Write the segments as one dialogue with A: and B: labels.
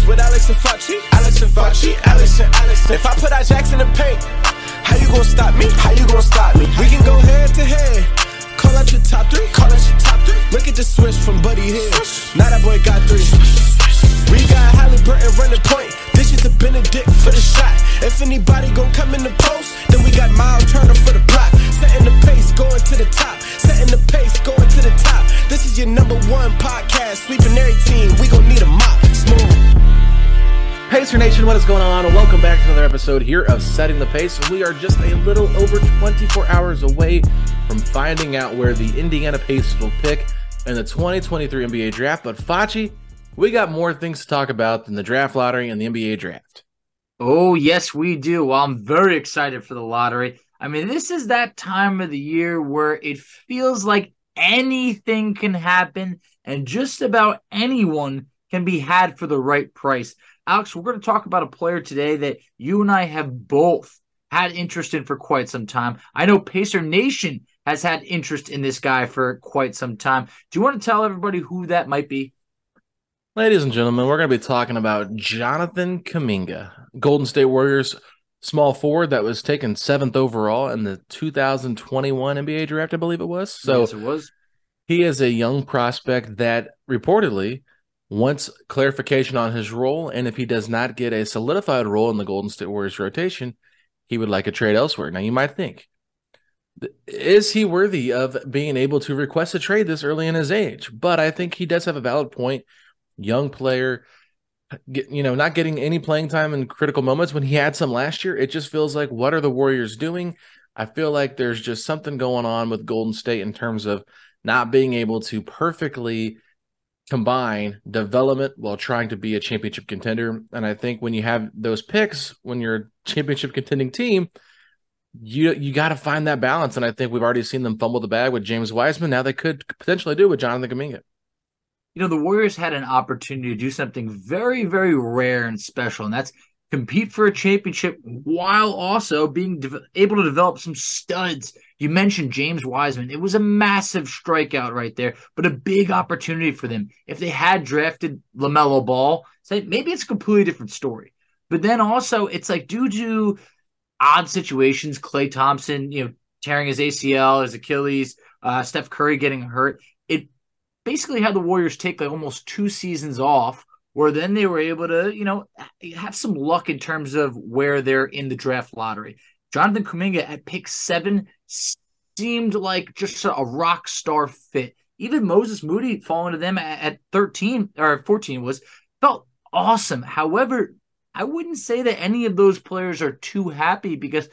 A: Setting with Alex and Facci. Alex and Facci, Alex and Alex. If I put our jacks in the paint, how you gonna stop me? How you gonna stop me? We can go head to head. Call out your top three. Call out your top three. Look at the switch from Buddy Hield. Now that boy got three. We got Haliburton running point. This is the Benedict for the shot. If anybody gon' come in the
B: Nation, what is going on? Welcome back to another episode here of Setting the Pace. We are just a little over 24 hours away from finding out where the Indiana Pacers will pick in the 2023 NBA draft. But Facci, we got more things to talk about than the draft lottery and the NBA draft.
C: Oh, yes, we do. Well, I'm very excited for the lottery. I mean, this is that time of the year where it feels like anything can happen and just about anyone can be had for the right price. Alex, we're going to talk about a player today that you and I have both had interest in for quite some time. I know Pacer Nation has had interest in this guy for quite some time. Do you want to tell everybody who that might be?
B: Ladies and gentlemen, we're going to be talking about Jonathan Kuminga, Golden State Warriors small forward that was taken seventh overall in the 2021 NBA draft, I believe it was. So
C: yes, it was.
B: He is a young prospect that reportedly wants clarification on his role, and if he does not get a solidified role in the Golden State Warriors rotation, he would like a trade elsewhere. Now, you might think, is he worthy of being able to request a trade this early in his age? But I think he does have a valid point. Young player, you know, not getting any playing time in critical moments when he had some last year. It just feels like, what are the Warriors doing? I feel like there's just something going on with Golden State in terms of not being able to perfectly combine development while trying to be a championship contender. And I think when you have those picks, when you're a championship contending team, you you got to find that balance. And I think we've already seen them fumble the bag with James Wiseman. Now they could potentially do it with Jonathan Kuminga.
C: You know, the Warriors had an opportunity to do something very, very rare and special, and that's compete for a championship while also being de- able to develop some studs. You mentioned James Wiseman. It was a massive strikeout right there, but a big opportunity for them. If they had drafted LaMelo Ball, say maybe it's a completely different story. But then also, it's like due to odd situations, Klay Thompson, you know, tearing his ACL, his Achilles, uh, Steph Curry getting hurt. It basically had the Warriors take like almost two seasons off where then they were able to, you know, have some luck in terms of where they're in the draft lottery. Jonathan Kuminga at pick seven seemed like just a rock star fit. Even Moses Moody falling to them at 13 or 14 was felt awesome. However, I wouldn't say that any of those players are too happy because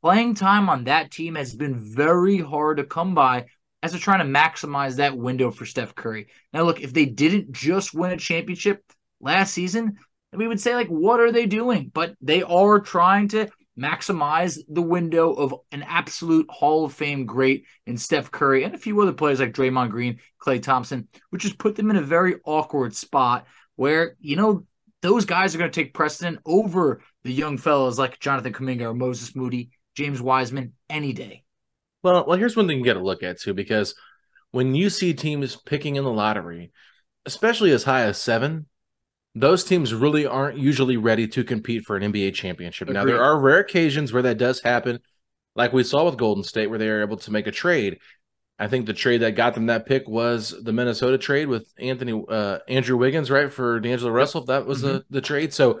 C: playing time on that team has been very hard to come by as they're trying to maximize that window for Steph Curry. Now, look, if they didn't just win a championship, last season, we would say, like, what are they doing? But they are trying to maximize the window of an absolute Hall of Fame great in Steph Curry and a few other players like Draymond Green, Klay Thompson, which has put them in a very awkward spot where, you know, those guys are going to take precedent over the young fellows like Jonathan Kuminga or Moses Moody, James Wiseman any day.
B: Well, well, here's one thing you got to look at too, because when you see teams picking in the lottery, especially as high as seven, those teams really aren't usually ready to compete for an NBA championship. Agreed. Now, there are rare occasions where that does happen, like we saw with Golden State, where they were able to make a trade. I think the trade that got them that pick was the Minnesota trade with Anthony uh, Andrew Wiggins, right, for D'Angelo Russell. That was mm-hmm. the the trade. So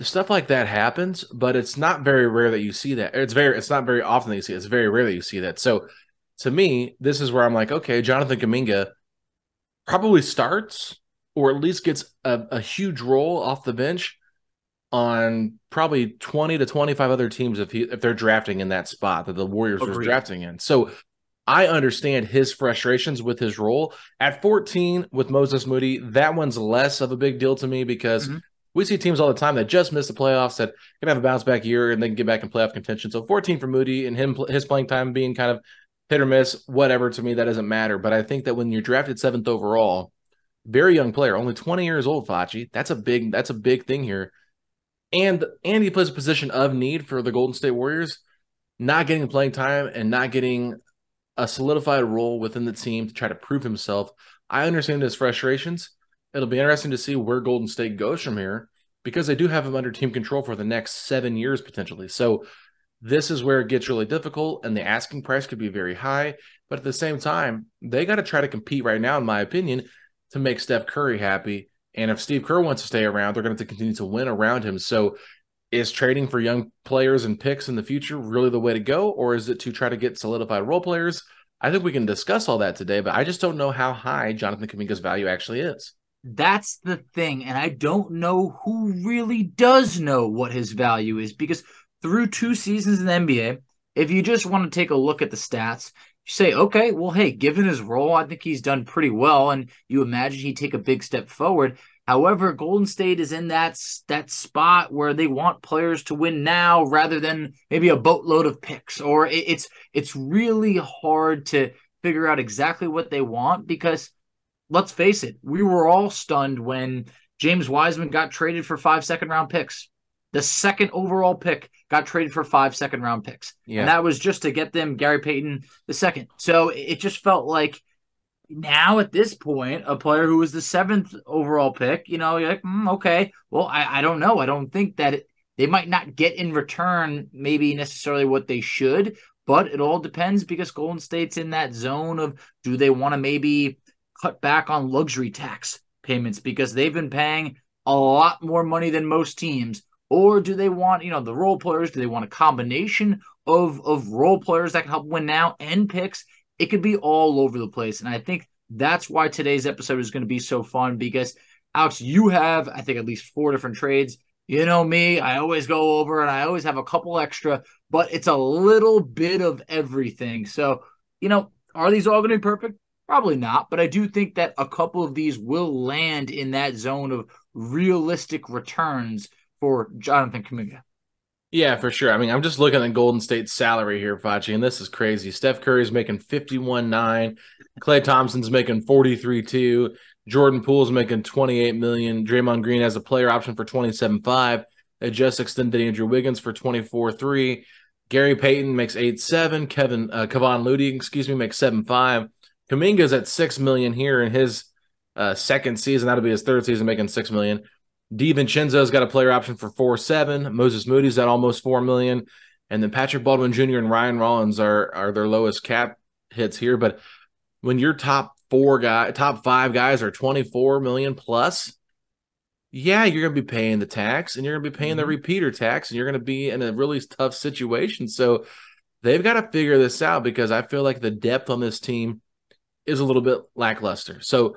B: stuff like that happens, but it's not very rare that you see that. It's very it's not very often that you see it. It's very rare that you see that. So to me, this is where I'm like, okay, Jonathan Kuminga probably starts or at least gets a, a huge role off the bench on probably 20 to 25 other teams if he if they're drafting in that spot that the Warriors Agreed. was drafting in. So I understand his frustrations with his role. At 14 with Moses Moody, that one's less of a big deal to me because mm-hmm. we see teams all the time that just miss the playoffs that can have a bounce back year and then get back in playoff contention. So 14 for Moody and him his playing time being kind of hit or miss, whatever to me that doesn't matter. But I think that when you're drafted seventh overall, very young player, only 20 years old, Facci, that's a big that's a big thing here. And and he plays a position of need for the Golden State Warriors, not getting playing time and not getting a solidified role within the team to try to prove himself. I understand his frustrations. It'll be interesting to see where Golden State goes from here because they do have him under team control for the next seven years potentially. So this is where it gets really difficult, and the asking price could be very high. But at the same time, they got to try to compete right now, in my opinion, to make Steph Curry happy. And if Steve Kerr wants to stay around, they're going to, to continue to win around him. So is trading for young players and picks in the future really the way to go, or is it to try to get solidified role players? I think we can discuss all that today, but I just don't know how high Jonathan Kuminga's value actually is.
C: That's the thing. And I don't know who really does know what his value is because through two seasons in the NBA, if you just want to take a look at the stats, you say, okay, well, hey, given his role, I think he's done pretty well. And you imagine he'd take a big step forward. However, Golden State is in that that spot where they want players to win now rather than maybe a boatload of picks. Or it, it's it's really hard to figure out exactly what they want because let's face it, we were all stunned when James Wiseman got traded for five second round picks. The second overall pick got traded for five second round picks. Yeah. And that was just to get them Gary Payton the second. So it just felt like now at this point, a player who was the seventh overall pick, you know, you're like, mm, okay, well, I, I don't know. I don't think that it, they might not get in return maybe necessarily what they should, but it all depends because Golden State's in that zone of do they want to maybe cut back on luxury tax payments because they've been paying a lot more money than most teams or do they want you know the role players do they want a combination of of role players that can help win now and picks it could be all over the place. And I think that's why today's episode is going to be so fun because, Alex, you have, I think, at least four different trades. You know me, I always go over and I always have a couple extra, but it's a little bit of everything. So, you know, are these all going to be perfect? Probably not, but I do think that a couple of these will land in that zone of realistic returns for Jonathan Kuminga.
B: Yeah, for sure. I mean, I'm just looking at Golden State's salary here, Facci, and this is crazy. Steph Curry's making 51 9. Klay Thompson's making 43 2. Jordan Poole's making 28 million. Draymond Green has a player option for 27 5. They just extended Andrew Wiggins for 24 3. Gary Payton makes 8 7. Kevin uh, Kevon Looney, excuse me, makes 7 5. Kuminga's at 6 million here in his uh, second season. That'll be his third season, making 6 million. DiVincenzo's got a player option for four seven. Moses Moody's at almost four million, and then Patrick Baldwin Jr. and Ryan Rollins are are their lowest cap hits here. But when your top four guy, top five guys are twenty four million plus, yeah, you're gonna be paying the tax, and you're gonna be paying mm-hmm. the repeater tax, and you're gonna be in a really tough situation. So they've got to figure this out because I feel like the depth on this team is a little bit lackluster. So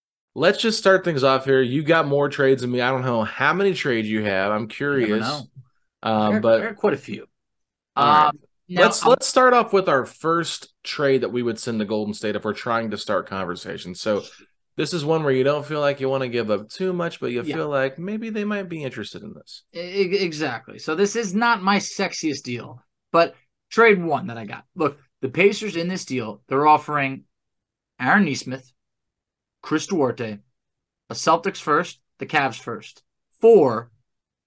B: Let's just start things off here. You got more trades than me. I don't know how many trades you have. I'm curious.
C: know.
B: Um,
C: There-
B: but
C: there are quite a few.
B: All right.
C: Um, now,
B: let's
C: I'm-
B: let's start off with our first trade that we would send to Golden State if we're trying to start conversation. So this is one where you don't feel like you want to give up too much, but you
C: Yeah.
B: feel like maybe they might be interested in this.
C: Exactly. So this is not my sexiest deal, but trade one that I got. Look, the Pacers in this deal, they're offering Aaron Nesmith, Chris Duarte, a Celtics first, the Cavs first, for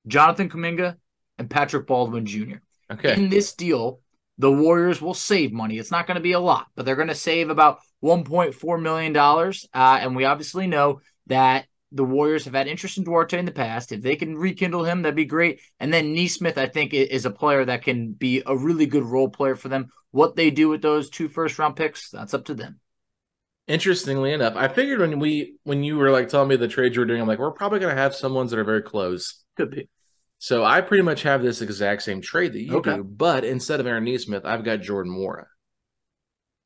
C: Jonathan Kuminga and Patrick Baldwin Jr.
B: Okay.
C: In this deal, the Warriors will save money. It's not going to be a lot, but they're going to save about $1.4 million. Uh, and we obviously know that the Warriors have had interest in Duarte in the past. If they can rekindle him, that'd be great. And then Nesmith, I think, is a player that can be a really good role player for them. What they do with those two first round picks, that's up to them.
B: Interestingly enough, I figured when we when you were like telling me the trades you were doing, I'm like, we're probably gonna have some ones that are very close.
C: Could be.
B: So I pretty much have this exact same trade that you
C: Okay.
B: do, but instead of Aaron Nesmith, I've got Jordan Nwora.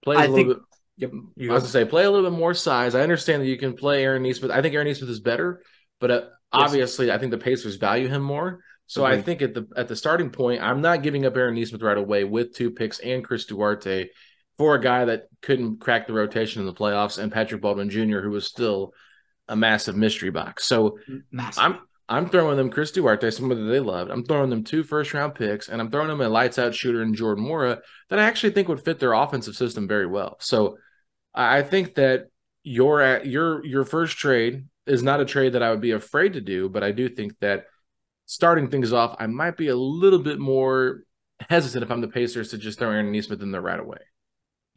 B: Play
C: I
B: a little
C: think-
B: bit.
C: Yep.
B: I was gonna say, play a little bit more size. I understand that you can play Aaron Nesmith. I think Aaron Nesmith is better, but uh, obviously, I think the Pacers value him more. So I think at the at the starting point, I'm not giving up Aaron Nesmith right away with two picks and Chris Duarte for a guy that couldn't crack the rotation in the playoffs and Patrick Baldwin Jr., who was still a massive mystery box. So
C: Massive.
B: I'm I'm throwing them Chris Duarte, somebody that they loved. I'm throwing them two first round picks, and I'm throwing them a lights out shooter in Jordan Nwora that I actually think would fit their offensive system very well. So I think that your your your first trade is not a trade that I would be afraid to do, but I do think that starting things off, I might be a little bit more hesitant if I'm the Pacers to just throw Aaron Nesmith in there right away.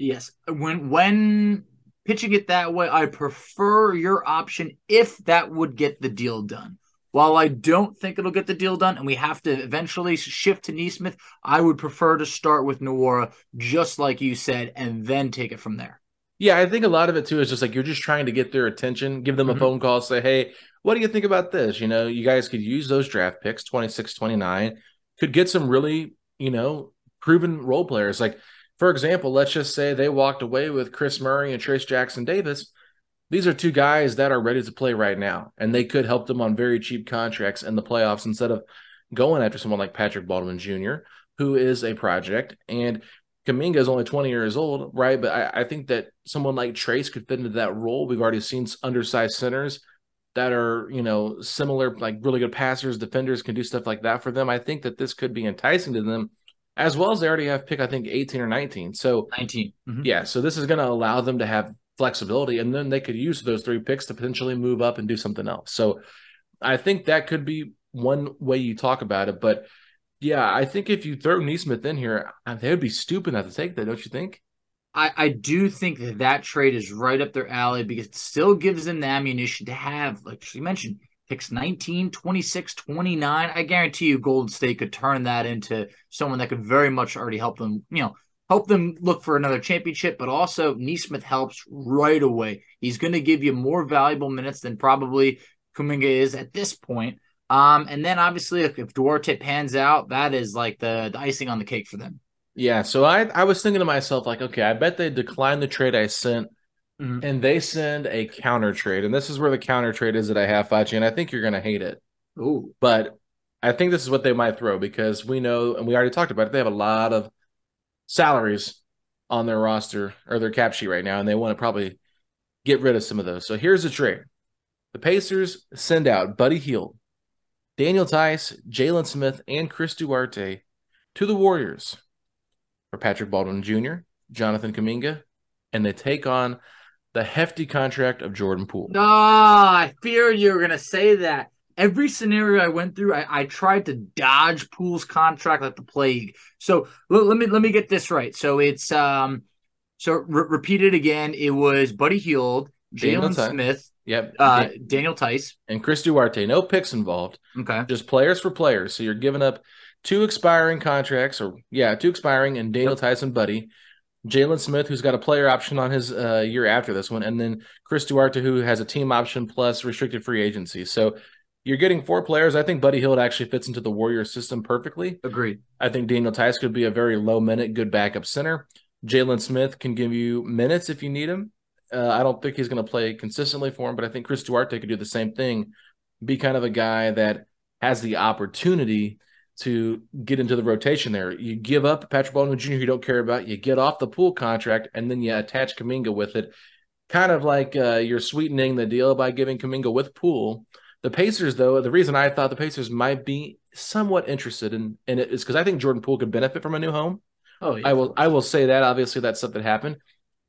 C: Yes. When when pitching it that way, I prefer your option if that would get the deal done. While I don't think it'll get the deal done and we have to eventually shift to Nesmith, I would prefer to start with Nwora, just like you said, and then take it from there.
B: Yeah, I think a lot of it too is just like you're just trying to get their attention, give them a
C: Mhm.
B: phone call, say, hey, what do you think about this? You know, you guys could use those draft picks, 26, 29, could get some really, you know, proven role players. Like, for example, let's just say they walked away with Kris Murray and Trayce Jackson-Davis. These are two guys that are ready to play right now, and they could help them on very cheap contracts in the playoffs instead of going after someone like Patrick Baldwin Jr., who is a project. And Kuminga is only 20 years old, right? But I, I think that someone like Trayce could fit into that role. We've already seen undersized centers that are, you know, similar, like really good passers, defenders can do stuff like that for them. I think that this could be enticing to them, as well as they already have pick, I think, 18 or 19. So,
C: 19. Mhm.
B: yeah, so this is going to allow them to have flexibility, and then they could use those three picks to potentially move up and do something else. So I think that could be one way you talk about it. But yeah, I think if you throw Nesmith in here, uh, they would be stupid not to take that, don't you think?
C: I, I do think that that trade is right up their alley because it still gives them the ammunition to have, like you mentioned, picks 19, 26, 29. I guarantee you Golden State could turn that into someone that could very much already help them, you know, help them look for another championship, but also Nesmith helps right away. He's going to give you more valuable minutes than probably Kuminga is at this point. Um, and then obviously if, if Duarte pans out, that is like the, the icing on the cake for them.
B: Yeah, so I I was thinking to myself like, okay, I bet they declined the trade I sent, mm-hmm. and they send a counter trade, and this is where the counter trade is that I have Facci, and I think you're gonna hate it.
C: Ooh,
B: but I think this is what they might throw because we know, and we already talked about it. They have a lot of salaries on their roster or their cap sheet right now, and they want to probably get rid of some of those. So here's the trade: the Pacers send out Buddy Hield, Daniel Theis, Jalen Smith, and Chris Duarte to the Warriors for Patrick Baldwin Jr., Jonathan Kuminga, and they take on the hefty contract of Jordan Poole.
C: No, I feared you were going to say that. Every scenario I went through, I, I, tried to dodge Poole's contract like the plague. So let, let me let me get this right. So it's um, so re- repeat it again. It was Buddy Hield, Jalen Smith,
B: Yep.
C: Uh, Daniel Theis.
B: and Chris Duarte. No picks involved.
C: Okay.
B: Just players for players. So you're giving up two expiring contracts, or yeah, two expiring, and Daniel yep. and Buddy, Jalen Smith, who's got a player option on his uh, year after this one, and then Chris Duarte, who has a team option plus restricted free agency. So you're getting four players. I think Buddy Hield actually fits into the Warrior system perfectly.
C: Agreed.
B: I think Daniel Theis could be a very low minute, good backup center. Jalen Smith can give you minutes if you need him. Uh, I don't think he's going to play consistently for him, but I think Chris Duarte could do the same thing. Be kind of a guy that has the opportunity to get into the rotation there. You give up Patrick Baldwin Jr., you don't care about, you get off the Poole contract, and then you attach Kuminga with it. Kind of like uh, you're sweetening the deal by giving Kuminga with Poole. The Pacers, though, the reason I thought the Pacers might be somewhat interested in, in it is because I think Jordan Poole could benefit from a new home.
C: Oh, yeah,
B: I will. I will say that. Obviously, that's something that happened.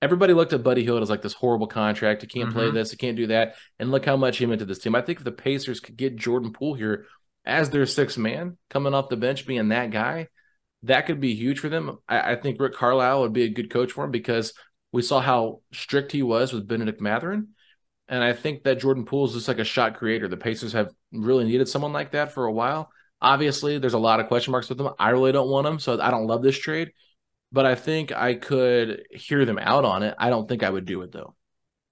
B: Everybody looked at Buddy Hield as like this horrible contract. He can't mm-hmm. play this. He can't do that. And look how much he meant to this team. I think if the Pacers could get Jordan Poole here, as their sixth man coming off the bench, being that guy, that could be huge for them. I, I, think Rick Carlisle would be a good coach for him because we saw how strict he was with Bennedict Mathurin. And I think that Jordan Poole is just like a shot creator. The Pacers have really needed someone like that for a while. Obviously, there's a lot of question marks with them. I really don't want them, so I don't love this trade. But I think I could hear them out on it. I don't think I would do it though.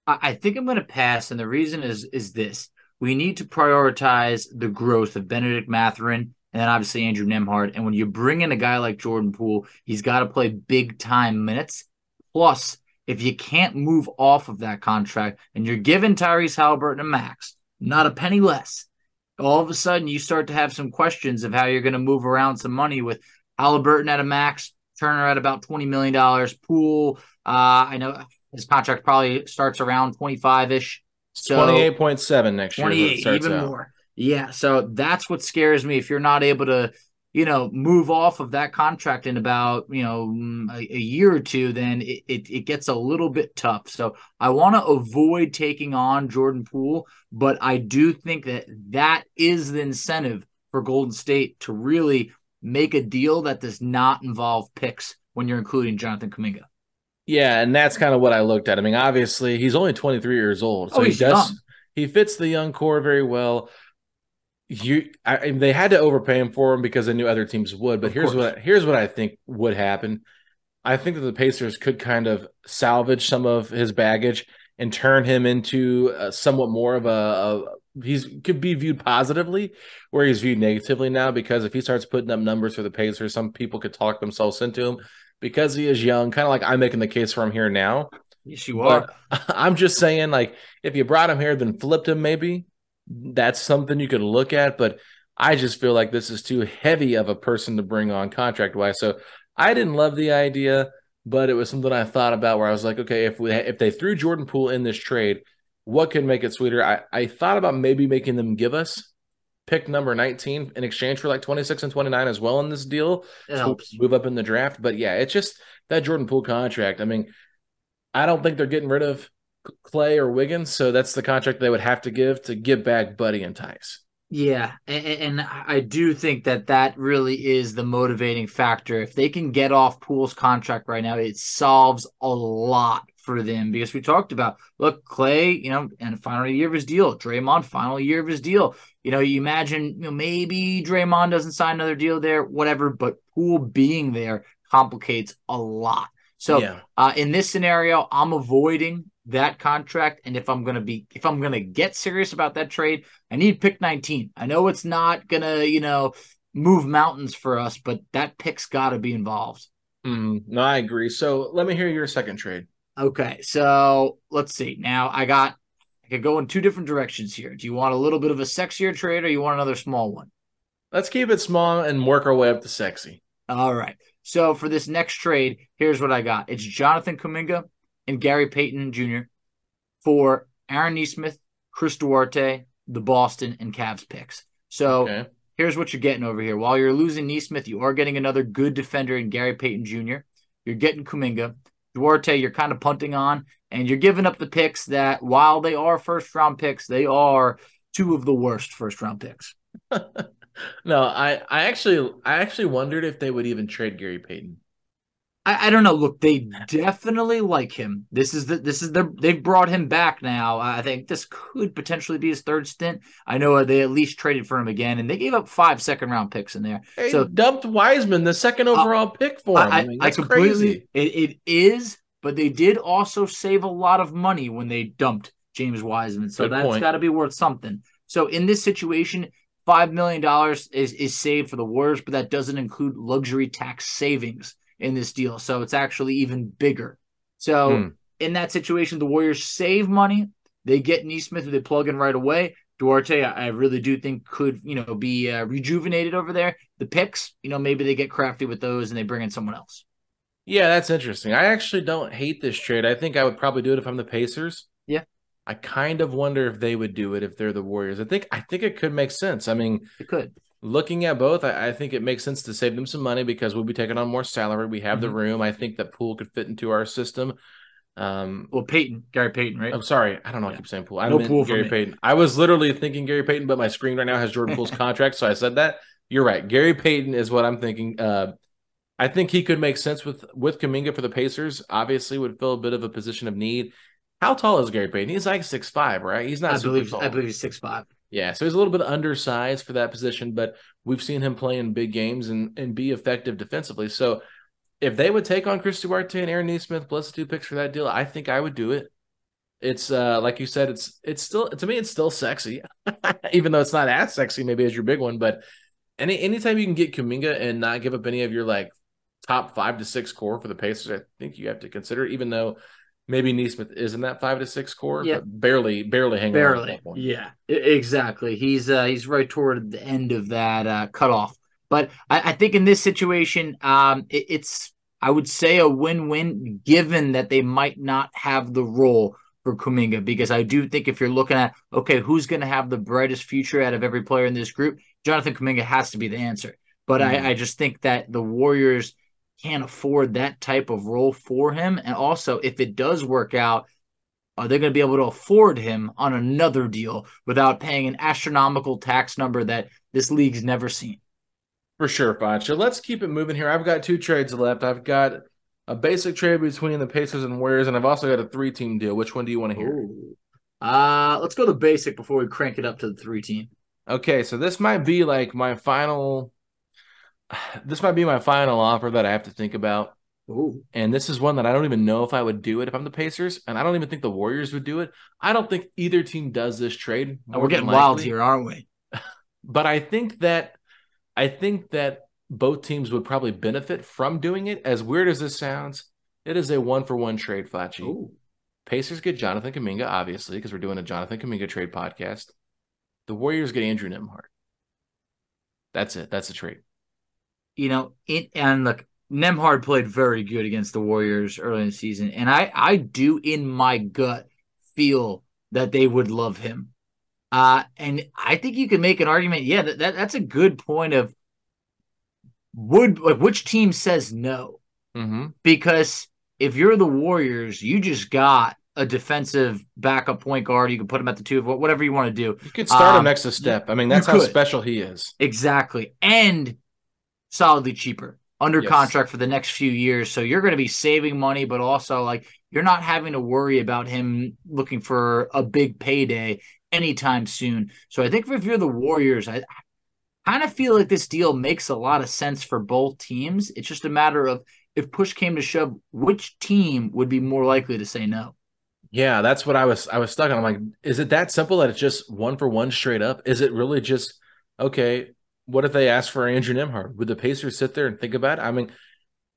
C: I think I'm going to pass, and the reason is is this: we need to prioritize the growth of Bennedict Mathurin and then obviously Andrew Nembhard. And when you bring in a guy like Jordan Poole, he's got to play big time minutes. Plus, if you can't move off of that contract and you're giving Tyrese Haliburton a max, not a penny less, all of a sudden you start to have some questions of how you're going to move around some money with Haliburton at a max, Turner at about $20 million, Poole. Uh, I know his contract probably starts around 25 ish.
B: So 28.7 next 28,
C: year. even out. more. Yeah. So that's what scares me. If you're not able to, you know, move off of that contract in about, you know, mm, a, a year or two, then it, it, it, gets a little bit tough. So I want to avoid taking on Jordan Poole, but I do think that that is the incentive for Golden State to really make a deal that does not involve picks when you're including Jonathan Kuminga.
B: Yeah, and that's kind of what I looked at. I mean, obviously, he's only 23 years old, so oh, he does young. he fits the young core very well. You, I, they had to overpay him for him because they knew other teams would. But of here's course. what here's what I think would happen. I think that the Pacers could kind of salvage some of his baggage and turn him into uh, somewhat more of a, a he's could be viewed positively where he's viewed negatively now because if he starts putting up numbers for the Pacers, some people could talk themselves into him because he is young, kind of like I'm making the case for him here now.
C: Yes, you are.
B: I'm just saying, like, if you brought him here, then flipped him, maybe that's something you could look at. But I just feel like this is too heavy of a person to bring on contract wise. So I didn't love the idea, but it was something I thought about where I was like, okay, if we if they threw Jordan Poole in this trade, what could make it sweeter? I, I thought about maybe making them give us pick number 19 in exchange for like 26 and 29 as well in this deal.
C: It helps.
B: Move up in the draft. But yeah, it's just that Jordan Poole contract. I mean, I don't think they're getting rid of Klay or Wiggins. So that's the contract they would have to give to give back Buddy and Theis.
C: Yeah, and, and I do think that that really is the motivating factor. If they can get off Poole's contract right now, it solves a lot for them because we talked about look Klay, you know, and final year of his deal, Draymond, final year of his deal. You know, you imagine you know maybe Draymond doesn't sign another deal there, whatever, but Poole being there complicates a lot. So
B: Yeah.
C: uh, in this scenario, I'm avoiding that contract. And if I'm gonna be if I'm gonna get serious about that trade, I need pick 19. I know it's not gonna, you know, move mountains for us, but that pick's gotta be involved.
B: Mm, no, I agree. So let me hear your second trade.
C: Okay, so let's see. Now I got could go in two different directions here. Do you want a little bit of a sexier trade or you want another small one?
B: Let's keep it small and work our way up to sexy.
C: All right. So for this next trade, here's what I got. It's Jonathan Kuminga and Gary Payton Jr. for Aaron Nesmith, Chris Duarte, the Boston and Cavs picks. So
B: Okay.
C: here's what you're getting over here. While you're losing Nesmith, you are getting another good defender in Gary Payton Jr. You're getting Kuminga. Duarte, you're kind of punting on, and you're giving up the picks that, while they are first round picks, they are two of the worst first round picks.
B: No, I, I actually I actually wondered if they would even trade Gary Payton.
C: I, I don't know. Look, they definitely like him. This is the this is the they've brought him back now. I think this could potentially be his third stint. I know they at least traded for him again, and they gave up five second round picks in there.
B: They
C: So-
B: dumped Wiseman, the second oh, overall pick for him. I,
C: I,
B: mean,
C: I
B: that's
C: completely
B: crazy.
C: it, it is, but they did also save a lot of money when they dumped James Wiseman. So
B: Good
C: that's got to be worth something. So in this situation, five million dollars is is saved for the Warriors, but that doesn't include luxury tax savings in this deal. So it's actually even bigger. So
B: Hmm.
C: in that situation, the Warriors save money. They get Nesmith, who they plug in right away. Duarte, I I really do think could you know be uh, rejuvenated over there. The picks, you know, maybe they get crafty with those and they bring in someone else.
B: Yeah, that's interesting. I actually don't hate this trade. I think I would probably do it if I'm the Pacers.
C: Yeah.
B: I kind of wonder if they would do it if they're the Warriors. I think I think it could make sense. I mean,
C: It could.
B: Looking at both, I, I think it makes sense to save them some money because we'll be taking on more salary. We have the
C: Mhm.
B: room. I think that Poole could fit into our system. Um,
C: Well, Payton, Gary Payton, right?
B: I'm sorry, I don't know. I keep saying Poole. I
C: No for
B: Gary. Payton. I was literally thinking Gary Payton, but my screen right now has Jordan Poole's contract, so I said that. You're right. Gary Payton is what I'm thinking. Uh, I think he could make sense with with Kuminga for the Pacers. Obviously, would fill a bit of a position of need. How tall is Gary Payton? He's like six five, right? He's not
C: I believe
B: tall.
C: I believe he's six five.
B: Yeah, so he's a little bit undersized for that position, but we've seen him play in big games and and be effective defensively. So if they would take on Chris Duarte and Aaron Nesmith plus two picks for that deal, I think I would do it. It's uh like you said, it's it's still to me it's still sexy, even though it's not as sexy maybe as your big one. But any anytime you can get Kuminga and not give up any of your like top five to six core for the Pacers, I think you have to consider. Even though maybe Nesmith is in that five to six core,
C: Yeah.
B: but barely barely hanging on
C: Barely. Yeah, exactly. He's uh he's right toward the end of that uh cutoff. But I, I think in this situation, um it, it's I would say a win-win given that they might not have the role for Kuminga because I do think if you're looking at okay, who's going to have the brightest future out of every player in this group, Jonathan Kuminga has to be the answer. But
B: Mhm.
C: I, I just think that the Warriors can't afford that type of role for him. And also, if it does work out, are they going to be able to afford him on another deal without paying an astronomical tax number that this league's never seen?
B: For sure. So let's keep it moving here. I've got two trades left. I've got a basic trade between the Pacers and Warriors, and I've also got a three team deal. Which one do you want to hear?
C: Ooh. Uh, let's go to basic before we crank it up to the three team.
B: Okay, so this might be like my final. This might be my final offer that I have to think about.
C: Ooh.
B: And this is one that I don't even know if I would do it if I'm the Pacers, and I don't even think the Warriors would do it. I don't think either team does this trade.
C: Oh, we're getting wild here, aren't we?
B: but I think that I think that both teams would probably benefit from doing it. As weird as this sounds, it is a one for one trade.
C: Ooh.
B: Pacers get Jonathan Kuminga, obviously, because we're doing a Jonathan Kuminga trade podcast. The Warriors get Andrew Nembhard. That's it. That's a trade.
C: You know, it and look, Nembhard played very good against the Warriors early in the season, and I I do in my gut feel that they would love him. Uh, and I think you can make an argument. Yeah, that, that that's a good point of would like which team says no
B: Mm-hmm.
C: because if you're the Warriors, you just got a defensive backup point guard. You can put him at the two, of whatever you want to do.
B: You could start
C: Um,
B: him next to Steph. I mean, that's how
C: could.
B: special he is.
C: Exactly. And solidly cheaper under
B: Yes.
C: contract for the next few years. So you're going to be saving money, but also like you're not having to worry about him looking for a big payday anytime soon. So I think if you're the Warriors, I kind of feel like this deal makes a lot of sense for both teams. It's just a matter of if push came to shove, which team would be more likely to say no?
B: Yeah, that's what I was I was stuck on. I'm like, is it that simple that it's just one for one straight up? Is it really just okay? What if they ask for Andrew Nembhard? Would the Pacers sit there and think about it? I mean,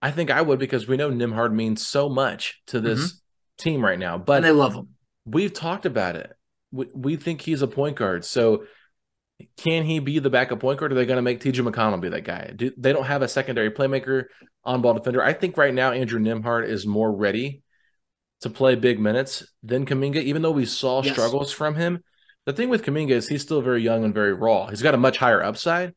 B: I think I would because we know Nembhard means so much to this mm-hmm. team right now. But
C: And they love him.
B: we've talked about it. We, we think he's a point guard. So can he be the backup point guard? Or are they going to make TJ McConnell be that guy? Do, they don't have a secondary playmaker, on ball defender. I think right now Andrew Nembhard is more ready to play big minutes than Kuminga, even though we saw
C: Yes.
B: struggles from him. The thing with Kuminga is he's still very young and very raw. He's got a much higher upside.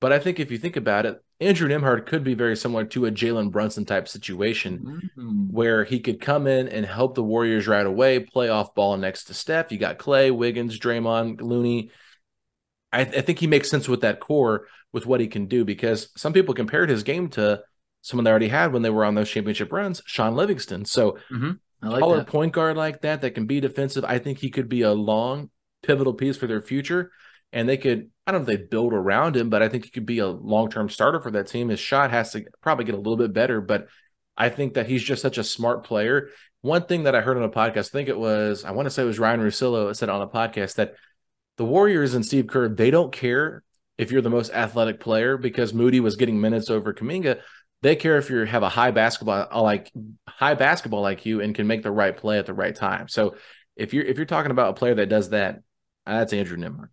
B: But I think if you think about it, Andrew Nembhard could be very similar to a Jalen Brunson type situation
C: Mhm.
B: where he could come in and help the Warriors right away, play off ball next to Steph. You got Klay, Wiggins, Draymond, Looney. I, I think he makes sense with that core with what he can do because some people compared his game to someone they already had when they were on those championship runs, Shaun Livingston. So
C: I like
B: call
C: that.
B: a point guard like that that can be defensive. I think he could be a long pivotal piece for their future. And they could, I don't know if they build around him, but I think he could be a long term starter for that team. His shot has to probably get a little bit better, but I think that he's just such a smart player. One thing that I heard on a podcast, I think it was, I want to say it was Ryen Russillo said on a podcast that the Warriors and Steve Kerr, they don't care if you're the most athletic player because Moody was getting minutes over Kuminga. They care if you have a high basketball uh, like high basketball IQ and can make the right play at the right time. So if you're if you're talking about a player that does that, that's Andrew Nembhard.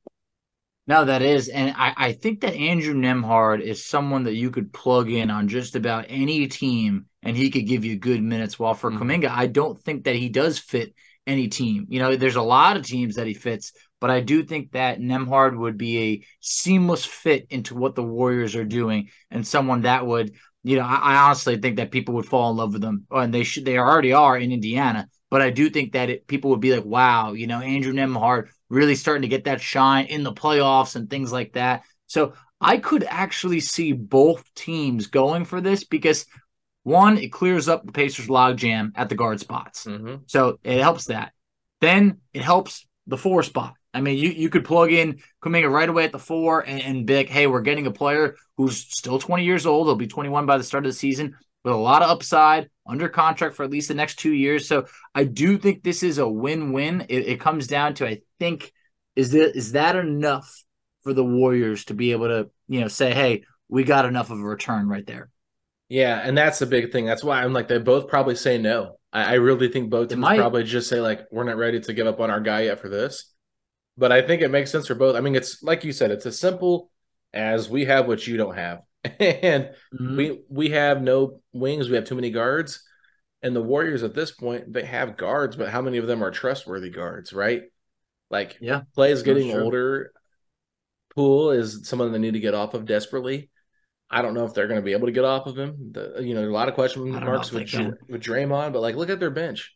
C: No, that is, and I, I think that Andrew Nembhard is someone that you could plug in on just about any team, and he could give you good minutes. While for
B: Mhm.
C: Kuminga, I don't think that he does fit any team. You know, there's a lot of teams that he fits, but I do think that Nembhard would be a seamless fit into what the Warriors are doing, and someone that would, you know, I, I honestly think that people would fall in love with them. and they should, they already are in Indiana. But I do think that it, people would be like, wow, you know, Andrew Nembhard really starting to get that shine in the playoffs and things like that. So I could actually see both teams going for this because one, it clears up the Pacers logjam at the guard spots.
B: Mm-hmm.
C: So it helps that. Then it helps the four spot. I mean, you, you could plug in Kuminga right away at the four and, and be like, hey, we're getting a player who's still 20 years old. He'll be 21 by the start of the season with a lot of upside, under contract for at least the next two years. So I do think this is a win-win. It, it comes down to, I think, is that is that enough for the Warriors to be able to, you know, say, hey, we got enough of a return right there.
B: Yeah, and that's the big thing. That's why I'm like they both probably say no. I, I really think both teams
C: might.
B: probably just say like we're not ready to give up on our guy yet for this. But I think it makes sense for both. I mean, it's like you said, it's as simple as we have what you don't have, and
C: Mm-hmm.
B: we we have no wings. We have too many guards, and the Warriors at this point they have guards, but how many of them are trustworthy guards? Right? Like
C: Yeah,
B: Klay is getting older. Poole is someone they need to get off of desperately. I don't know if they're going to be able to get off of him. The, you know, a lot of question marks with. Dr- with Draymond, but like, look at their bench.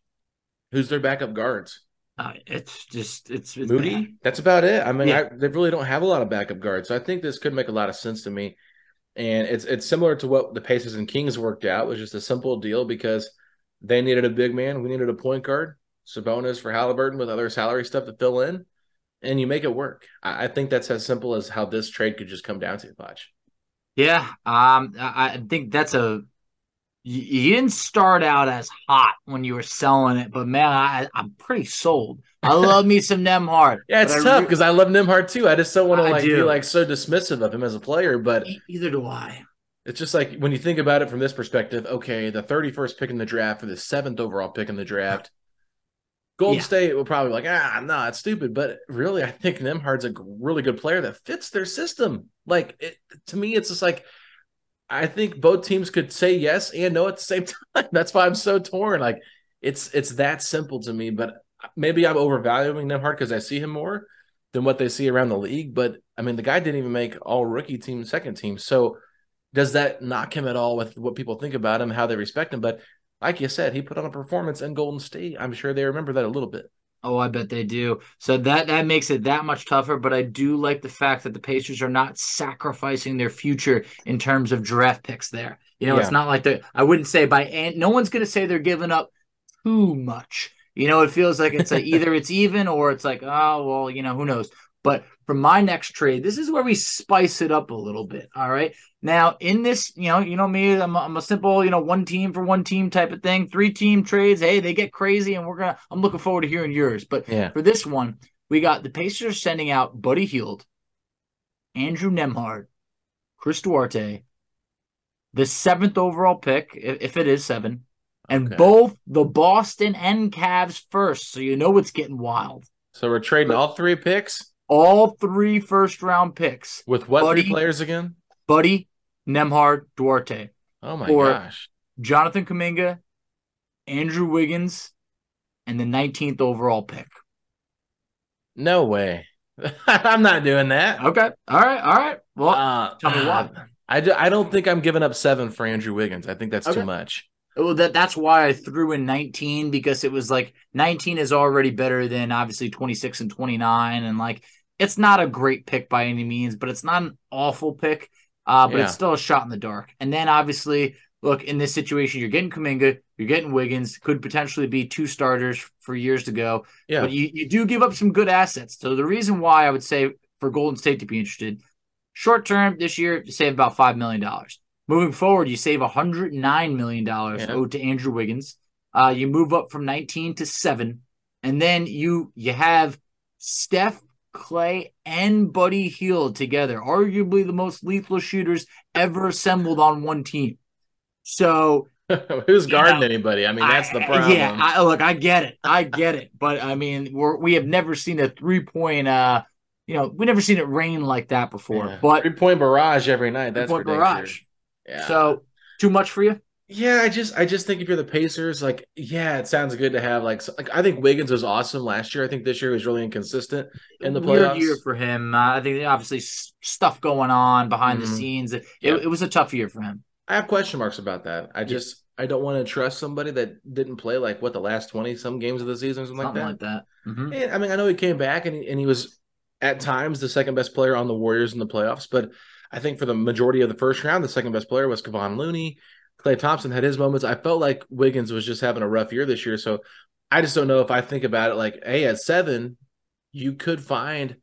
B: Who's their backup guards?
C: Uh, it's just it's, it's
B: Moody.
C: bad.
B: That's about it. I mean,
C: Yeah.
B: I, they really don't have a lot of backup guards, so I think this could make a lot of sense to me. And it's it's similar to what the Pacers and Kings worked out, was just a simple deal because they needed a big man, we needed a point guard, Sabonis for Haliburton with other salary stuff to fill in, and you make it work. I, I think that's as simple as how this trade could just come down to. You, watch.
C: Yeah, um, I, I think that's a. You, didn't start out as hot when you were selling it, but man, I, I'm pretty sold. I love me some Nembhard.
B: Yeah, it's
C: but I
B: tough
C: re-
B: because I love Nembhard too. I just don't want to
C: I
B: like be
C: do.
B: like so dismissive of him as a player, but
C: Either do I.
B: It's just like when you think about it from this perspective, okay, the 31st pick in the draft for the seventh overall pick in the draft, Golden
C: Yeah.
B: State will probably be like, ah, no, it's stupid. But really, I think Nembhard's a really good player that fits their system. Like, it, to me, it's just like, I think both teams could say yes and no at the same time. That's why I'm so torn. Like, it's it's that simple to me. But maybe I'm overvaluing Nembhard because I see him more than what they see around the league. But I mean, the guy didn't even make all rookie team, second team. So does that knock him at all with what people think about him, how they respect him? But like you said, he put on a performance in Golden State. I'm sure they remember that a little bit.
C: Oh, I bet they do. So that that makes it that much tougher. But I do like the fact that the Pacers are not sacrificing their future in terms of draft picks. There, you know,
B: Yeah.
C: it's not like they. I wouldn't say by and no one's going to say they're giving up too much. You know, it feels like it's like either it's even or it's like oh well, you know, who knows. But for my next trade, this is where we spice it up a little bit. All right. Now, in this, you know, you know me, I'm a, I'm a simple, you know, one team for one team type of thing. Three team trades, hey, they get crazy, and we're gonna. I'm looking forward to hearing yours. But
B: Yeah.
C: for this one, we got the Pacers sending out Buddy Hield, Andrew Nembhard, Chris Duarte, the seventh overall pick, if it is seven, and
B: Okay.
C: both the Boston and Cavs first. So you know it's getting wild.
B: So we're trading all three picks
C: All three first round picks:
B: with what
C: Buddy-
B: three players again?
C: Buddy, Nembhard, Duarte,
B: Oh my gosh.
C: Jonathan Kuminga, Andrew Wiggins, and the 19th overall pick.
B: No way. I'm not doing that.
C: Okay. All right. All right. Well,
B: Uh,
C: tell me why.
B: I, do, I don't think I'm giving up seven for Andrew Wiggins. I think that's
C: Okay.
B: too much.
C: Well, that that's why I threw in 19 because it was like 19 is already better than obviously 26 and 29, and like it's not a great pick by any means, but it's not an awful pick. Uh, but
B: Yeah.
C: it's still a shot in the dark. And then obviously, look in this situation, you're getting Kuminga, you're getting Wiggins, could potentially be two starters for years to go.
B: Yeah.
C: But you, you do give up some good assets. So the reason why I would say for Golden State to be interested, short term this year, you save about five million dollars. Moving forward, you save $109 million
B: Yeah.
C: owed to Andrew Wiggins. Uh, you move up from 19 to 7. And then you you have Steph, Klay, and Buddy Hield together, arguably the most lethal shooters ever assembled on one team. So
B: Who's guarding
C: know,
B: anybody? I mean, that's the
C: I-
B: problem.
C: Yeah, I, look, I get it, I get it, but I mean, we're we have never seen a three point. Uh, you know, we never seen it rain like that before.
B: Yeah.
C: But
B: three point barrage every night. That's for dang
C: barrage.
B: sure. Yeah.
C: So too much for you?
B: Yeah, I just I just think if you're the Pacers, like yeah, it sounds good to have like like I think Wiggins was awesome last year. I think this year was really inconsistent in the
C: Weird
B: playoffs.
C: year for him. Uh, I think obviously stuff going on behind the
B: Mhm.
C: scenes. It,
B: Yeah.
C: it, it was a tough year for him.
B: I have question marks about that. I just I don't want to trust somebody that didn't play like what the last twenty some games of the season or something,
C: Something
B: like
C: like
B: that.
C: that. Mhm.
B: And, I mean, I know he came back and he, and he was at times the second best player on the Warriors in the playoffs, but I think for the majority of the first round, the second best player was Kevon Looney. Klay Thompson had his moments. I felt like Wiggins was just having a rough year this year, so I just don't know if I think about it like, hey, at seven, you could find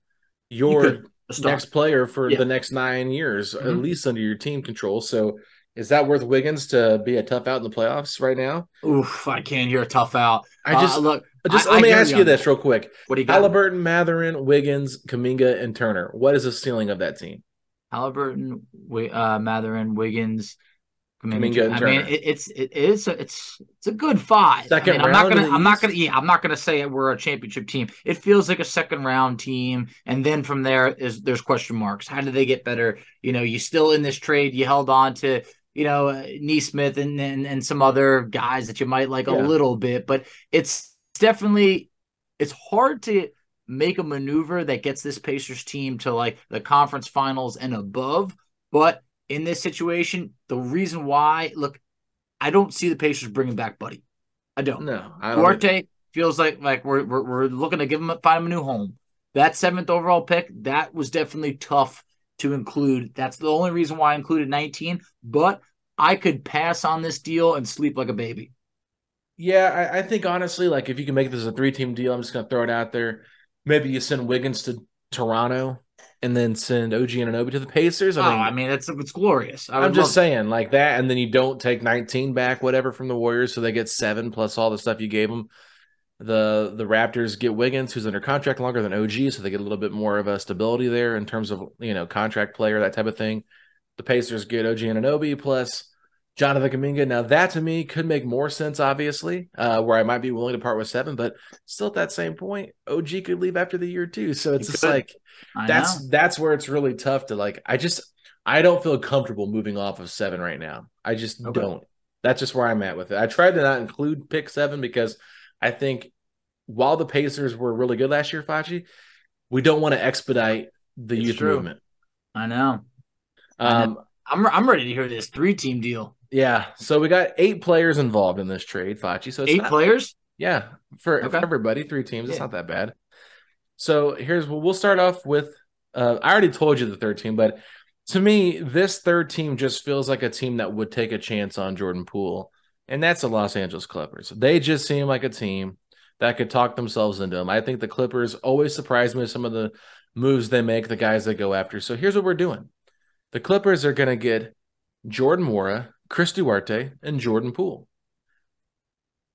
B: your
C: could.
B: Next player for
C: Yeah.
B: the next nine years, at
C: Mhm.
B: least under your team control. So is that worth Wiggins to be a tough out in the playoffs right now?
C: Oof, I can't hear a tough out.
B: I just
C: Uh, look.
B: just
C: I-
B: let
C: I
B: me ask
C: you
B: you this real quick.
C: What do you got?
B: Haliburton, Mathurin, Wiggins, Kuminga, and Turner. What is the ceiling of that team?
C: Haliburton, uh, Mathurin, Wiggins, I mean, it, it's it's a, it's it's a good five.
B: Second
C: I mean, I'm not gonna I'm not gonna yeah I'm not gonna say we're a championship team. It feels like a second round team, and then from there is there's question marks. How do they get better? You know, you still in this trade. You held on to you know uh, Nesmith and, and and some other guys that you might like a little bit, but it's definitely it's hard to make a maneuver that gets this Pacers team to like the conference finals and above. But in this situation, the reason why, look, I don't see the Pacers bringing back Buddy. I don't.
B: No, I don't.
C: Duarte feels like like we're, we're we're looking to give him find him a new home. That seventh overall pick that was definitely tough to include. That's the only reason why I included 19. But I could pass on this deal and sleep like a baby.
B: Yeah, I, I think honestly, like if you can make this a three-team deal, I'm just gonna throw it out there. Maybe you send Wiggins to Toronto and then send OG Anunoby to the Pacers.
C: I
B: I
C: mean, oh, I mean it's it's glorious. I
B: I'm just saying like that, and then you don't take 19 back, whatever, from the Warriors, so they get seven plus all the stuff you gave them. The the Raptors get Wiggins, who's under contract longer than OG, so they get a little bit more of a stability there in terms of you know contract player that type of thing. The Pacers get OG Anunoby plus Jonathan Kuminga. Now that to me could make more sense, obviously, uh, where I might be willing to part with seven, but still at that same point, OG could leave after the year too. So it's
C: He
B: just
C: could.
B: like
C: I
B: that's
C: know.
B: that's where it's really tough to like i just i don't feel comfortable moving off of seven right now i just
C: Okay.
B: don't that's just where i'm at with it i tried to not include pick seven because i think while the pacers were really good last year Facci, we don't want to expedite the
C: It's
B: youth
C: true.
B: movement
C: I know. I know.
B: um
C: I'm I'm ready to hear this three team deal.
B: Yeah. So we got eight players involved in this trade, Facci. So it's
C: Eight
B: not-
C: players.
B: Yeah, for, for everybody, three teams. It's
C: Yeah.
B: not that bad. So here's what we'll start off with. Uh, I already told you the third team, but to me, this third team just feels like a team that would take a chance on Jordan Poole, and that's the Los Angeles Clippers. They just seem like a team that could talk themselves into them. I think the Clippers always surprise me with some of the moves they make, the guys they go after. So here's what we're doing: the Clippers are going to get Jordan Nwora, Chris Duarte, and Jordan Poole.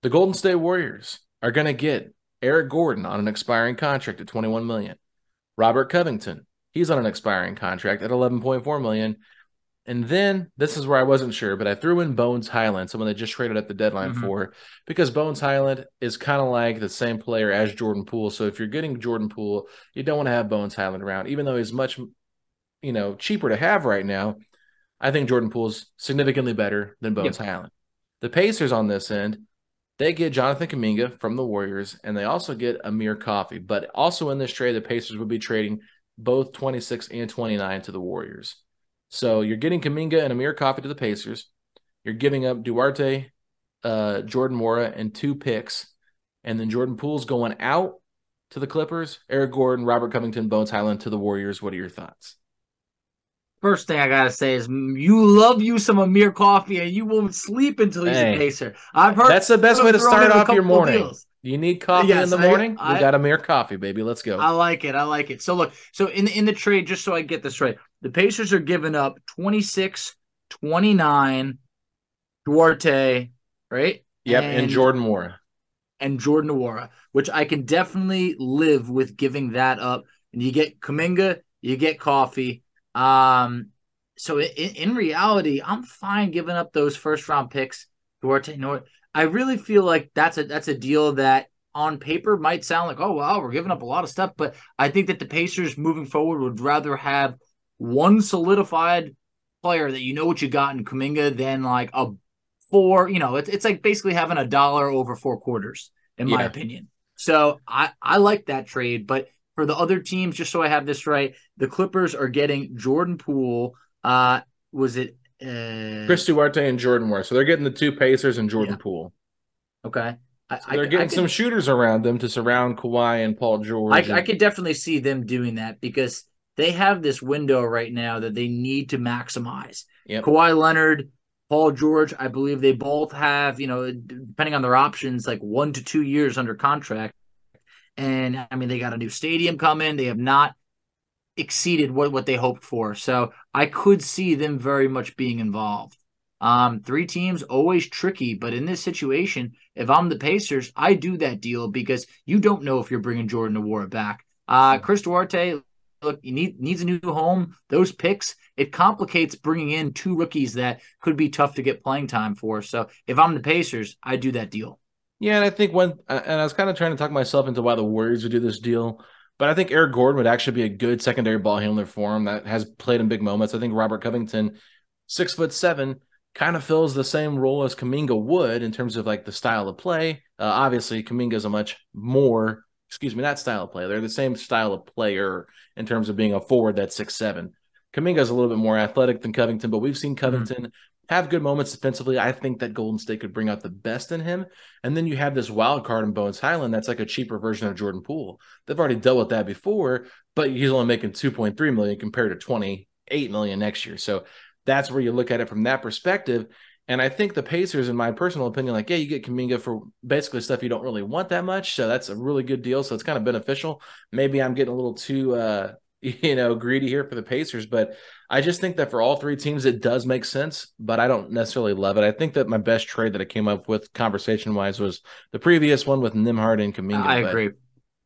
B: The Golden State Warriors are going to get Eric Gordon on an expiring contract at 21 million. Robert Covington, he's on an expiring contract at 11.4 million. And then this is where I wasn't sure, but I threw in Bones Hyland, someone they just traded at the deadline
C: Mhm.
B: for, because Bones Hyland is kind of like the same player as Jordan Poole. So if you're getting Jordan Poole, you don't want to have Bones Hyland around, even though he's much, you know, cheaper to have right now. I think Jordan Poole's significantly better than Bones Hyland. The Pacers on this end, they get Jonathan Kuminga from the Warriors, and they also get Amir Coffey. But also in this trade, the Pacers would be trading both 26 and 29 to the Warriors. So you're getting Kuminga and Amir Coffey to the Pacers. You're giving up Duarte, uh, Jordan Nwora, and two picks. And then Jordan Poole's going out to the Clippers. Eric Gordon, Robert Covington, Bones Hyland to the Warriors. What are your thoughts?
C: First thing I gotta say is you love you some Amir Coffey and you won't sleep until he's
B: Hey.
C: a pacer. I've heard
B: That's the best way to start off your morning.
C: deals.
B: You need coffee
C: Yes,
B: in the morning?
C: I-
B: we got Amir Coffey, baby. Let's go.
C: I like it. I like it. So look, so in in the trade, just so I get this right, the Pacers are giving up 26, 29, Duarte, right?
B: yep, and, Jordan Nwora.
C: and Jordan Nwora, which I can definitely live with giving that up. And you get Kuminga, you get Coffey. Um, so in, in reality, I'm fine giving up those first round picks. Duarte, Nor- I really feel like that's a that's a deal that on paper might sound like, oh wow, we're giving up a lot of stuff, but I think that the Pacers moving forward would rather have one solidified player that you know what you got in Kuminga than like a four, you know, it's it's like basically having a dollar over four quarters, in my opinion. So I I like that trade, but for the other teams, just so I have this right, the Clippers are getting Jordan Poole. Uh, was it uh,
B: Chris Duarte and Jordan Nwora. So they're getting the two Pacers and Jordan
C: Yeah.
B: Poole.
C: Okay, I,
B: So they're getting
C: I
B: some shooters around them to surround Kawhi and Paul George.
C: I,
B: and-
C: I could definitely see them doing that because they have this window right now that they need to maximize.
B: Yep.
C: Kawhi Leonard, Paul George, I believe they both have, you know, depending on their options, like one to two years under contract. And I mean, they got a new stadium coming. They have not exceeded what, what they hoped for. So I could see them very much being involved. Um, three teams always tricky, but in this situation, if I'm the Pacers, I do that deal because you don't know if you're bringing Jordan Nwora back. Uh, Chris Duarte, look, he need, needs a new home. Those picks, it complicates bringing in two rookies that could be tough to get playing time for. So if I'm the Pacers, I do that deal.
B: Yeah, and I think when and I was kind of trying to talk myself into why the Warriors would do this deal, but I think Eric Gordon would actually be a good secondary ball handler for him that has played in big moments. I think Robert Covington, six foot seven, kind of fills the same role as Kuminga would in terms of like the style of play. Uh, obviously, Kuminga is a much more, excuse me, not style of play. They're the same style of player in terms of being a forward that's six seven. Kuminga is a little bit more athletic than Covington, but we've seen Covington have good moments defensively. I think that Golden State could bring out the best in him. And then you have this wild card in Bones Hyland that's like a cheaper version of Jordan Poole. They've already dealt with that before, but he's only making 2.3 million compared to 28 million next year. So that's where you look at it from that perspective. And I think the Pacers, in my personal opinion, like, yeah, you get Kuminga for basically stuff you don't really want that much. So that's a really good deal. So it's kind of beneficial. Maybe I'm getting a little too uh you know, greedy here for the Pacers, but I just think that for all three teams, it does make sense, but I don't necessarily love it. I think that my best trade that I came up with conversation wise was the previous one with Nembhard and Kuminga.
C: I
B: but-
C: agree.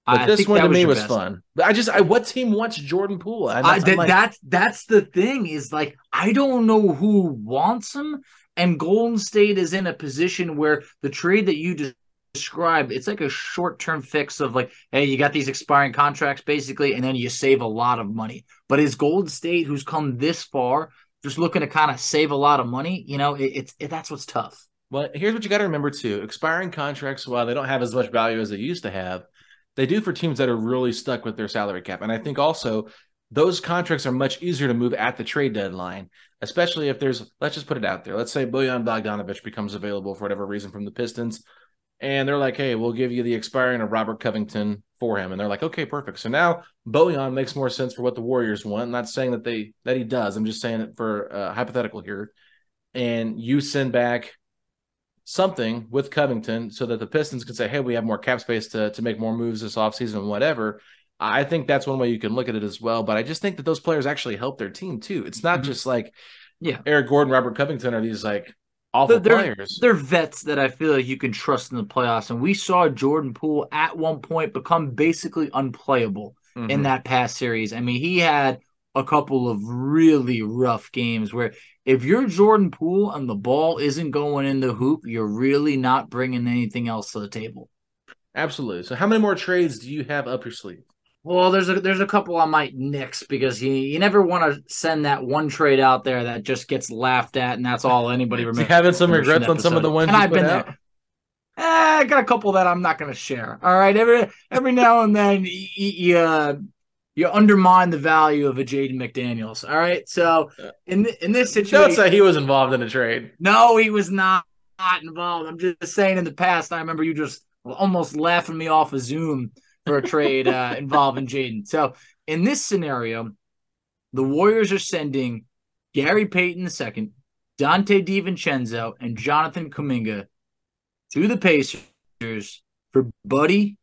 B: But
C: I
B: this one to me was
C: best.
B: fun. But I just, I what team wants Jordan Poole?
C: I,
B: I'm
C: that,
B: like,
C: that's that's the thing is like I don't know who wants him, and Golden State is in a position where the trade that you de- described it's like a short term fix of like, hey, you got these expiring contracts basically, and then you save a lot of money. But is Golden State, who's come this far, just looking to kind of save a lot of money? You know, it, it's it, that's what's tough.
B: Well, here's what you got to remember too: expiring contracts, while they don't have as much value as they used to have, they do for teams that are really stuck with their salary cap. And I think also those contracts are much easier to move at the trade deadline, especially if there's, let's just put it out there. Let's say Bojan Bogdanovich becomes available for whatever reason from the Pistons, and they're like, hey, we'll give you the expiring of Robert Covington for him. And they're like, okay, perfect. So now Bojan makes more sense for what the Warriors want. I'm not saying that they that he does. I'm just saying it for uh, hypothetical here. And you send back something with Covington so that the Pistons can say, hey, we have more cap space to, to make more moves this offseason, whatever. I think that's one way you can look at it as well. But I just think that those players actually help their team too. It's not mm-hmm. just like,
C: yeah,
B: Eric Gordon, Robert Covington are these like awful
C: they're,
B: players.
C: They're vets that I feel like you can trust in the playoffs. And we saw Jordan Poole at one point become basically unplayable mm-hmm. in that past series. I mean, he had a couple of really rough games where if you're Jordan Poole and the ball isn't going in the hoop, you're really not bringing anything else to the table.
B: Absolutely. So, how many more trades do you have up your sleeve?
C: Well, there's a there's a couple I might nix because you you never want to send that one trade out there that just gets laughed at and that's all anybody remembers.
B: having some regrets on some of the ones and I've been out? there.
C: Eh, I got a couple that I'm not going to share. All right, every every now and then you, you, uh, you undermine the value of a Jaden McDaniels. All right, so in in this situation,
B: don't say he was involved in a trade.
C: No, he was not, not involved. I'm just saying. In the past, I remember you just almost laughing me off of Zoom for a trade uh, involving Jaden. So in this scenario, the Warriors are sending Gary Payton II, Donte DiVincenzo, and Jonathan Kuminga to the Pacers for Buddy,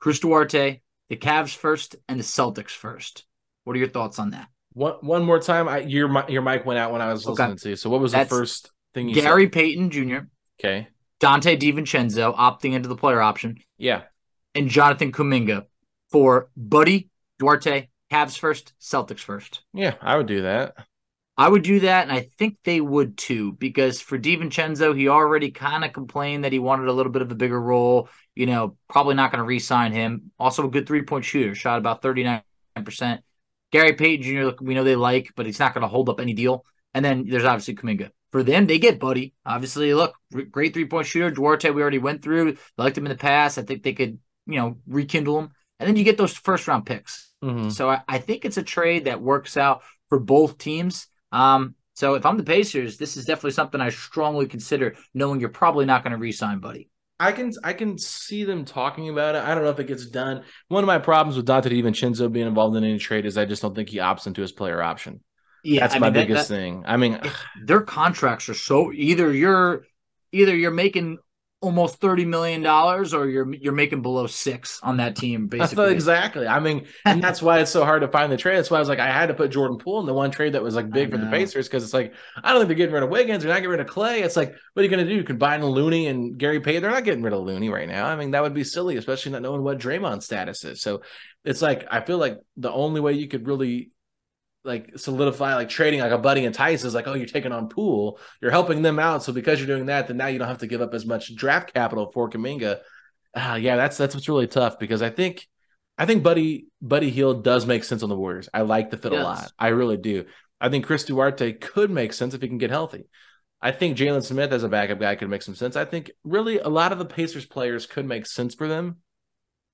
C: Chris Duarte, the Cavs first, and the Celtics first. What are your thoughts on that?
B: One one more time. I, your your mic went out when I was listening okay. to you. So what was That's the first thing you
C: Gary
B: said?
C: Payton Jr.
B: Okay.
C: Donte DiVincenzo opting into the player option.
B: Yeah
C: and Jonathan Kuminga for Buddy, Duarte, Cavs first, Celtics first.
B: Yeah, I would do that.
C: I would do that, and I think they would too, because for DiVincenzo, he already kind of complained that he wanted a little bit of a bigger role. You know, probably not going to re sign him. Also, a good three point shooter, shot about 39%. Gary Payton Jr., we know they like, but he's not going to hold up any deal. And then there's obviously Kuminga. For them, they get Buddy. Obviously, look, great three point shooter. Duarte, we already went through. Liked him in the past. I think they could you know, rekindle them. And then you get those first round picks. Mm-hmm. So I, I, think it's a trade that works out for both teams. Um, so if I'm the Pacers, this is definitely something I strongly consider, knowing you're probably not going to re-sign Buddy.
B: I can I can see them talking about it. I don't know if it gets done. One of my problems with Donte DiVincenzo being involved in any trade is I just don't think he opts into his player option. Yeah, that's I my mean, biggest that, thing. I mean,
C: their contracts are so either you're either you're making almost thirty million dollars, or you're you're making below six on that team. Basically,
B: exactly. I mean, and that's why it's so hard to find the trade. That's why I was like, I had to put Jordan Poole in the one trade that was like big for the Pacers because it's like I don't think they're getting rid of Wiggins. They're not getting rid of Klay. It's like, what are you going to do? You combine Looney and Gary Payton. They're not getting rid of Looney right now. I mean, that would be silly, especially not knowing what Draymond's status is. So it's like I feel like the only way you could really like solidify like trading like a Buddy and Theis is like, oh, you're taking on Poole, you're helping them out. So because you're doing that, then now you don't have to give up as much draft capital for Kuminga. Uh, yeah, that's that's what's really tough because I think I think Buddy Buddy Hield does make sense on the Warriors. I like the fit yes. a lot. I really do. I think Chris Duarte could make sense if he can get healthy. I think Jalen Smith as a backup guy could make some sense. I think really a lot of the Pacers players could make sense for them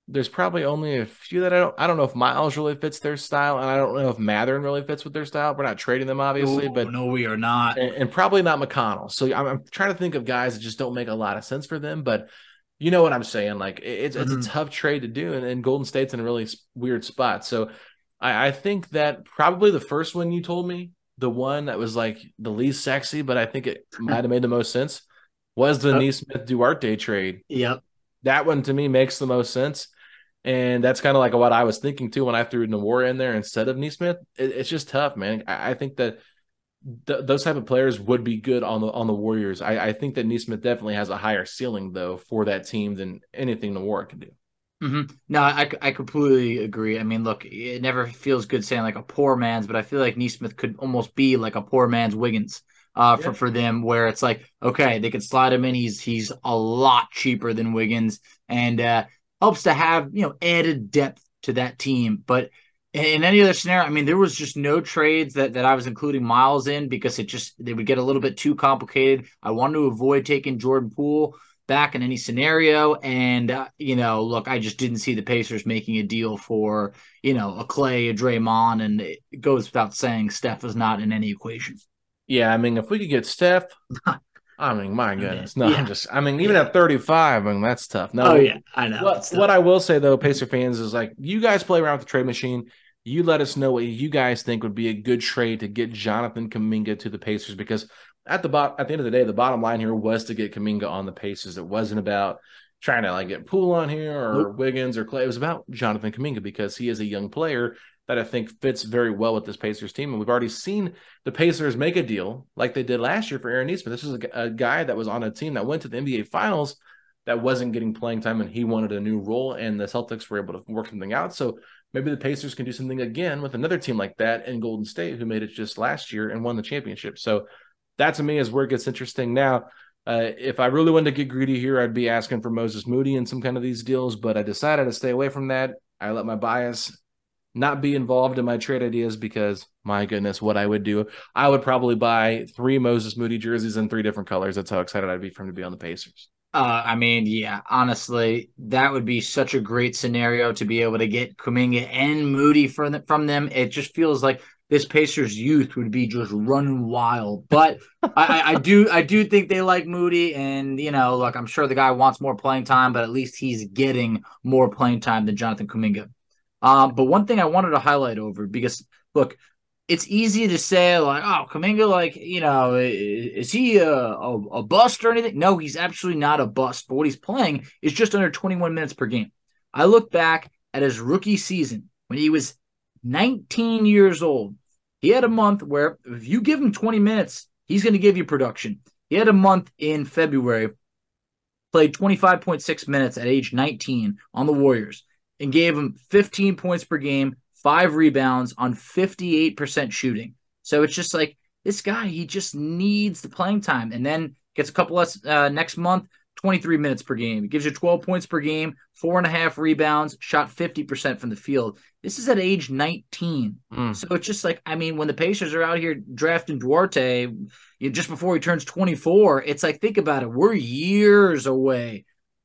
B: there's probably only a few that I don't I don't know if Miles really fits their style, and I don't know if Mathurin really fits with their style. We're not trading them, obviously, but
C: no, we are not,
B: and, and probably not McConnell. So I'm, I'm, trying to think of guys that just don't make a lot of sense for them, but you know what I'm saying? Like it's mm-hmm. it's a mm-hmm. tough trade to do, and, and, Golden State's in a really weird spot. So I, I think that probably the first one you told me, the one that was like the least sexy, but I think it might have made the most sense, was the Nesmith Duarte trade.
C: Yep.
B: That one to me makes the most sense. And that's kind of like what I was thinking too when I threw Nwora in there instead of Nesmith. It, it's just tough, man. I, I think that th- those type of players would be good on the on the Warriors. I, I think that Nesmith definitely has a higher ceiling though for that team than anything Nwora can do.
C: Mm-hmm. No, I, I completely agree. I mean, look, it never feels good saying like a poor man's, but I feel like Nesmith could almost be like a poor man's Wiggins uh, for, yeah. for them, where it's like, okay, they could slide him in. He's he's a lot cheaper than Wiggins, and uh, helps to have you know added depth to that team. But in any other scenario, I mean, there was just no trades that that I was including Miles in because it just they would get a little bit too complicated. I wanted to avoid taking Jordan Poole. back in any scenario. And, uh, you know, look, I just didn't see the Pacers making a deal for, you know, a Klay, a Draymond. And it goes without saying, Steph is not in any equation.
B: Yeah. I mean, if we could get Steph, I mean, my goodness. No,
C: Yeah.
B: I'm just, I mean, even at 35, I mean, that's tough. No,
C: oh, yeah, I know.
B: What, what. I will say though, Pacer fans, is like you guys play around with the trade machine. You let us know what you guys think would be a good trade to get Jonathan Kuminga to the Pacers because at the bot at the end of the day, the bottom line here was to get Kuminga on the Pacers. It wasn't about trying to like get Poole on here or
C: Nope.
B: Wiggins or Klay. It was about Jonathan Kuminga because he is a young player that I think fits very well with this Pacers team. And we've already seen the Pacers make a deal like they did last year for Aaron Nesmith. This is a, a guy that was on a team that went to the NBA Finals that wasn't getting playing time and he wanted a new role and the Celtics were able to work something out. So maybe the Pacers can do something again with another team like that in Golden State who made it just last year and won the championship. So that to me is where it gets interesting. Now, uh, if I really wanted to get greedy here, I'd be asking for Moses Moody in some kind of these deals, but I decided to stay away from that. I let my bias not be involved in my trade ideas because my goodness, what I would do, I would probably buy three Moses Moody jerseys in three different colors. That's how excited I'd be for him to be on the Pacers.
C: Uh, I mean, yeah, honestly, that would be such a great scenario to be able to get Kuminga and Moody from the, from them. It just feels like this Pacers youth would be just running wild. But I, I, do, I do think they like Moody, and you know, look, I'm sure the guy wants more playing time, but at least he's getting more playing time than Jonathan Kuminga. Um, but one thing I wanted to highlight over because look, it's easy to say like, oh, Kuminga, like you know, is he a, a, a bust or anything? No, he's absolutely not a bust. But what he's playing is just under 21 minutes per game. I look back at his rookie season when he was 19 years old. He had a month where if you give him 20 minutes, he's going to give you production. He had a month in February, played 25.6 minutes at age 19 on the Warriors, and gave him 15 points per game, five rebounds on 58% shooting. So it's just like this guy, he just needs the playing time. And then gets a couple less uh, next month, 23 minutes per game. It gives you 12 points per game, four and a half rebounds, shot 50% from the field. This is at age 19.
B: Mm.
C: So it's just like, I mean, when the Pacers are out here drafting Duarte you know, just before he turns 24, it's like, think about it. We're years away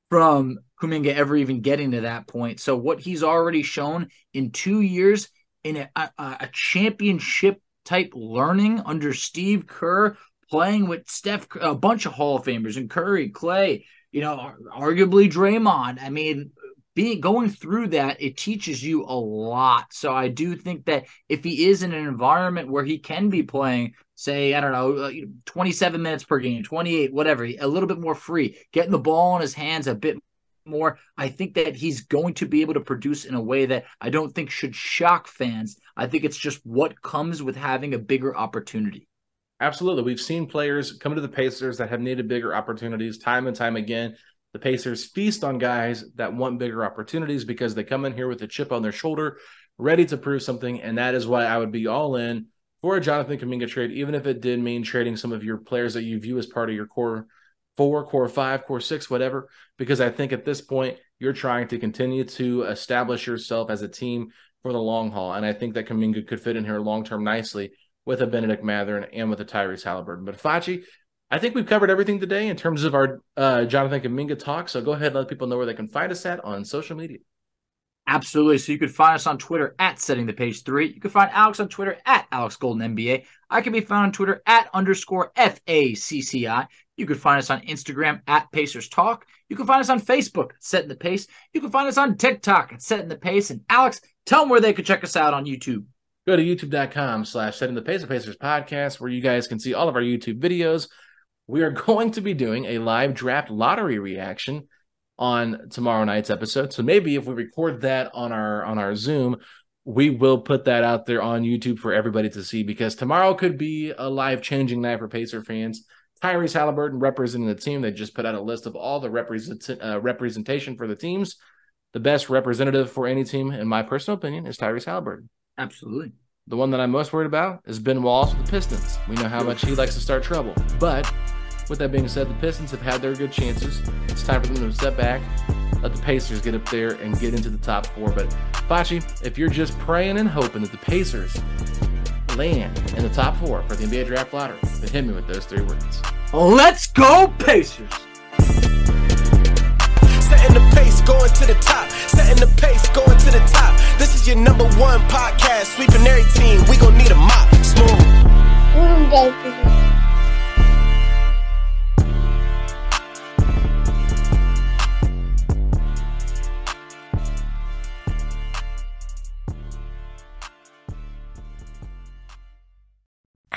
C: from Kuminga ever even getting to that point. So what he's already shown in two years in a, a, a championship type learning under Steve Kerr, playing with Steph, a bunch of Hall of Famers and Curry, Klay, you know, arguably Draymond. I mean, being going through that, it teaches you a lot. So I do think that if he is in an environment where he can be playing, say, I don't know, uh, 27 minutes per game, 28, whatever, a little bit more free, getting the ball in his hands a bit more, I think that he's going to be able to produce in a way that I don't think should shock fans. I think it's just what comes with having a bigger opportunity.
B: Absolutely. We've seen players come to the Pacers that have needed bigger opportunities time and time again. The Pacers feast on guys that want bigger opportunities because they come in here with a chip on their shoulder, ready to prove something. And that is why I would be all in for a Jonathan Kuminga trade, even if it did mean trading some of your players that you view as part of your core four, core five, core six, whatever. Because I think at this point, you're trying to continue to establish yourself as a team for the long haul. And I think that Kuminga could fit in here long term nicely with a Bennedict Mathurin and with a Tyrese Haliburton. But Facci, I think we've covered everything today in terms of our uh, Jonathan Kuminga talk. So go ahead and let people know where they can find us at on social media.
C: Absolutely. So you could find us on Twitter at setting the page three. You can find Alex on Twitter at Alex Golden NBA. I can be found on Twitter at underscore F A C C I. You can find us on Instagram at Pacers Talk. You can find us on Facebook, Setting the Pace. You can find us on TikTok at Setting the Pace. And Alex, tell them where they could check us out on YouTube.
B: Go to youtube.com slash setting the pace of Pacers podcast, where you guys can see all of our YouTube videos. We are going to be doing a live draft lottery reaction on tomorrow night's episode. So maybe if we record that on our on our Zoom, we will put that out there on YouTube for everybody to see because tomorrow could be a life changing night for Pacer fans. Tyrese Haliburton representing the team. They just put out a list of all the represent, uh, representation for the teams. The best representative for any team, in my personal opinion, is Tyrese Haliburton.
C: Absolutely.
B: The one that I'm most worried about is Ben Wallace with the Pistons. We know how much he likes to start trouble. But with that being said, the Pistons have had their good chances. It's time for them to step back, let the Pacers get up there and get into the top four. But Facci, if you're just praying and hoping that the Pacers land in the top four for the NBA draft lottery, then hit me with those three words.
C: Let's go, Pacers!
A: Setting the pace, going to the top. Setting the pace, going to the top. This is your number one podcast. Sweeping every team. We gonna need a mop. Smooth.